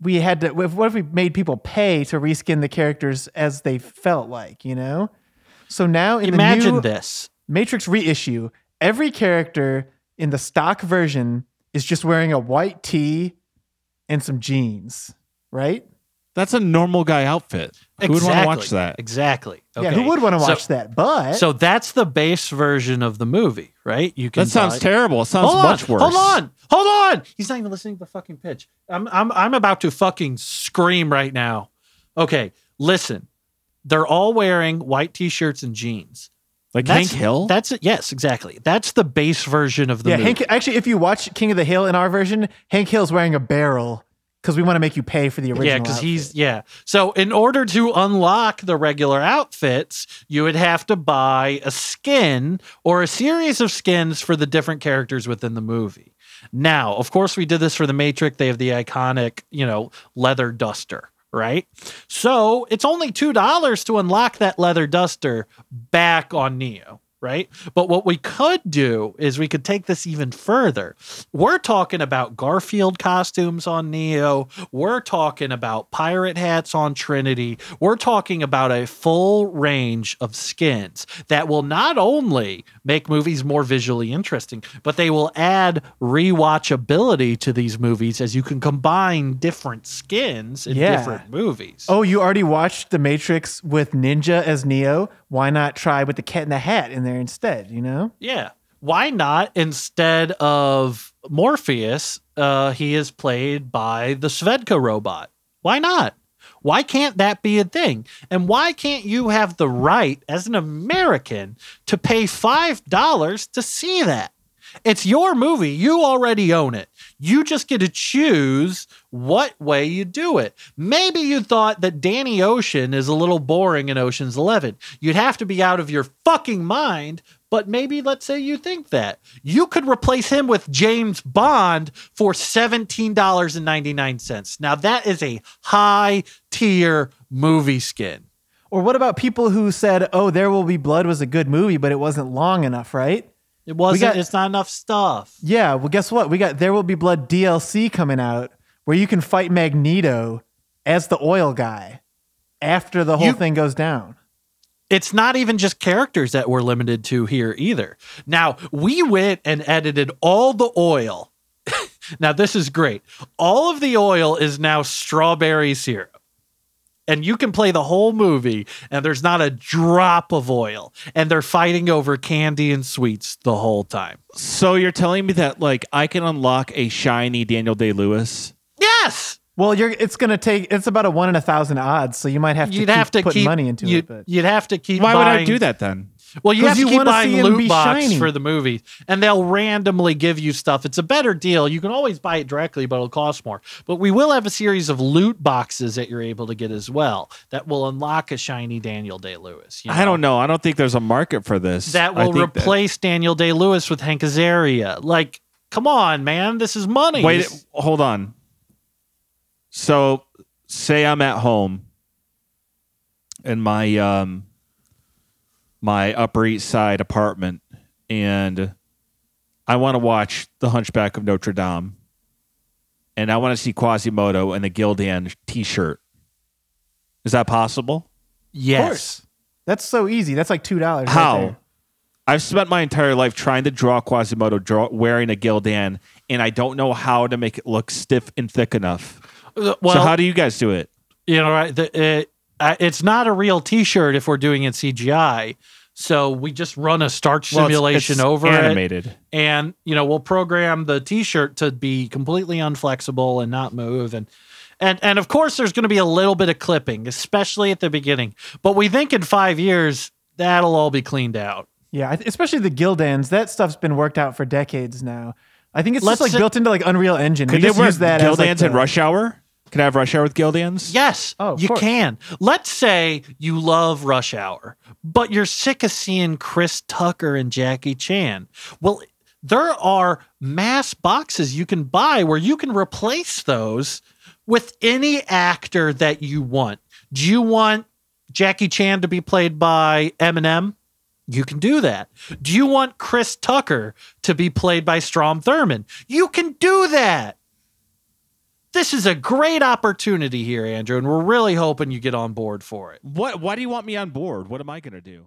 we had to? What if we made people pay to reskin the characters as they felt like? You know. So now in Imagine this. Matrix reissue, every character in the stock version is just wearing a white tee and some jeans, right? That's a normal guy outfit. Who would want to watch that? Exactly. Yeah, who would want to So- watch that? But So that's the base version of the movie, right? You can That sounds buy- terrible. It sounds hold much on, worse. Hold on, hold on. He's not even listening to the fucking pitch. I'm, I'm, I'm about to fucking scream right now. Okay, listen. They're all wearing white t-shirts and jeans. Like That's, Hank Hill? That's it. Yes, exactly. That's the base version of the yeah, movie. Hank. Actually, if you watch King of the Hill in our version, Hank Hill's wearing a barrel because we want to make you pay for the original. yeah, because he's yeah. So in order to unlock the regular outfits, you would have to buy a skin or a series of skins for the different characters within the movie. Now, of course, we did this for the Matrix. They have the iconic, you know, leather duster, right? So it's only two dollars to unlock that leather duster back on Neo. Right. But what we could do is we could take this even further. We're talking about Garfield costumes on Neo. We're talking about pirate hats on Trinity. We're talking about a full range of skins that will not only make movies more visually interesting, but they will add rewatchability to these movies as you can combine different skins in Yeah. different movies. Oh, you already watched The Matrix with Ninja as Neo? Why not try with the Cat in the Hat in there instead? You know? Yeah. Why not instead of Morpheus, uh, he is played by the Svedka robot? Why not? Why can't that be a thing? And why can't you have the right as an American to pay $5 to see that? It's your movie. You already own it. You just get to choose what way you do it. Maybe you thought that Danny Ocean is a little boring in Ocean's 11. You'd have to be out of your fucking mind, but maybe let's say you think that. You could replace him with James Bond for $17.99. Now that is a high tier movie skin. Or what about people who said, "Oh, There Will Be Blood was a good movie, but it wasn't long enough," right? It wasn't got- it's not enough stuff. Yeah, well, guess what? We got There Will Be Blood DLC coming out where you can fight Magneto as the oil guy after the whole You- thing goes down. it's not even just characters that we're limited to here either. Now, we went and edited all the oil. now, this is great. All of the oil is now strawberry syrup. And you can play the whole movie, and there's not a drop of oil. And they're fighting over candy and sweets the whole time. so you're telling me that like I can unlock a shiny Daniel Day Lewis? Yes! Well, you're it's gonna take it's about a one in a thousand odds, so you might have to You'd keep have to putting keep money into you'd, it. But you'd have to keep Why would I do that then? Well, you have to you keep buying loot be box shiny. for the movie, and they'll randomly give you stuff. It's a better deal. You can always buy it directly, but it'll cost more. But we will have a series of loot boxes that you're able to get as well that will unlock a shiny Daniel Day Lewis. I don't know. I don't think there's a market for this. That will think that- replace Daniel Day Lewis with Hank Azaria. Like, come on, man, this is money. Wait, hold on. So, say I'm at home and my um my Upper East Side apartment and I want to watch The Hunchback of Notre Dame and I want to see Quasimodo in a Gildan t-shirt. Is that possible? yes. that's so easy. That's like two dollars. How? I've spent my entire life trying to draw Quasimodo draw, wearing a Gildan, and I don't know how to make it look stiff and thick enough. Uh, Well, so how do you guys do it? you know, right? The, it, uh, it's not a real T-shirt if we're doing it CGI. So we just run a starch Well, simulation it's over it. and you know we'll program the t-shirt to be completely unflexible and not move and and and of course there's going to be a little bit of clipping especially at the beginning but we think in five years that'll all be cleaned out Yeah, especially the Gildans. That stuff's been worked out for decades now. I think it's Let's just like say- built into like Unreal Engine. Could we they just wear use that Gildans as like in the- Rush Hour? Can I have Rush Hour with Gildans? yes Oh, you course. can let's say you love rush hour but you're sick of seeing chris tucker and jackie chan well there are mass boxes you can buy where you can replace those with any actor that you want. Do you want Jackie Chan to be played by Eminem? You can do that. Do you want Chris Tucker to be played by Strom Thurmond? You can do that. This is a great opportunity here, Andrew, and we're really hoping you get on board for it. What? Why do you want me on board? What am I going to do?